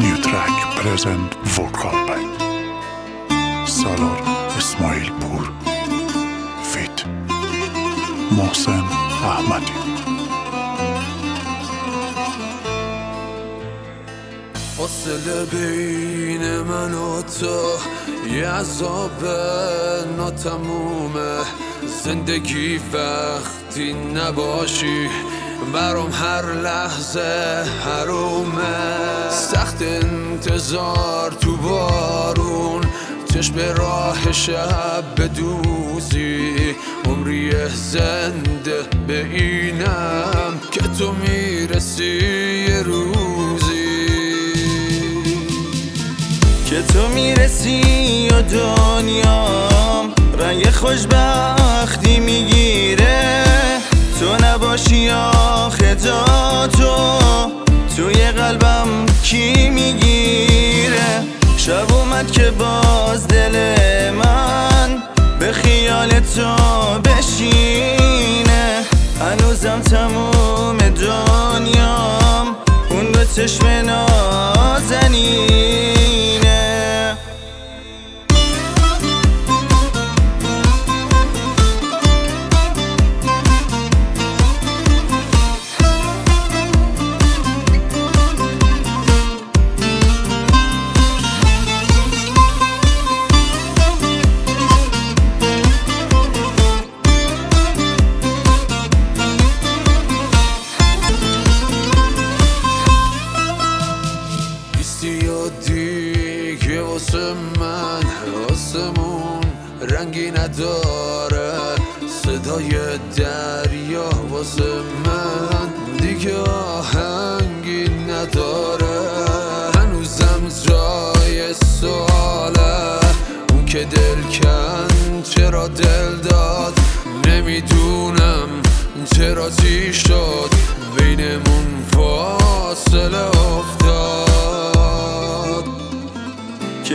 New track present vocal by Salar اسماعیل پور فیت محسن احمدی فاصله بین من و تو یه عذاب ناتمومه زندگی وقتی نباشی برام هر لحظه حرومه سخت انتظار تو بارون. چشم راه شب بدوزی. عمری زنده به اینم که تو می‌رسی یه روزی. که تو می‌رسی و دنیام. رنگ خوشبختی توی قلبم کی می‌گیره؟ شب اومد که باز دل من به خیال تو بشینه. هنوزم تموم دنیام اون دو چشم نازنینه بیستی و دیگه واسه من آسمون رنگی نداره. صدای دریا واسه من دیگه آهنگی نداره. هنوزم جای سواله اون که دل کن چرا دل داد؟ نمی‌دونم چرا چی شد. بینمون فاصله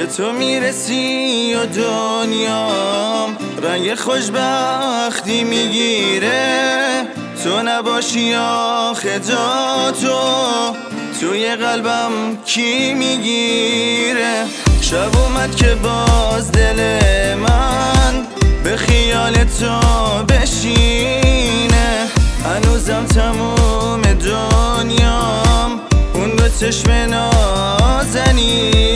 که تو می‌رسی و دنیام؟ رنگ خوشبختی می‌گیره. تو نباشی آخه تا تو. توی قلبم کی می‌گیره؟ شب اومد که باز دل من به خیال تو بشینه. هنوزم تموم دنیام. اون دو چشم نازنینه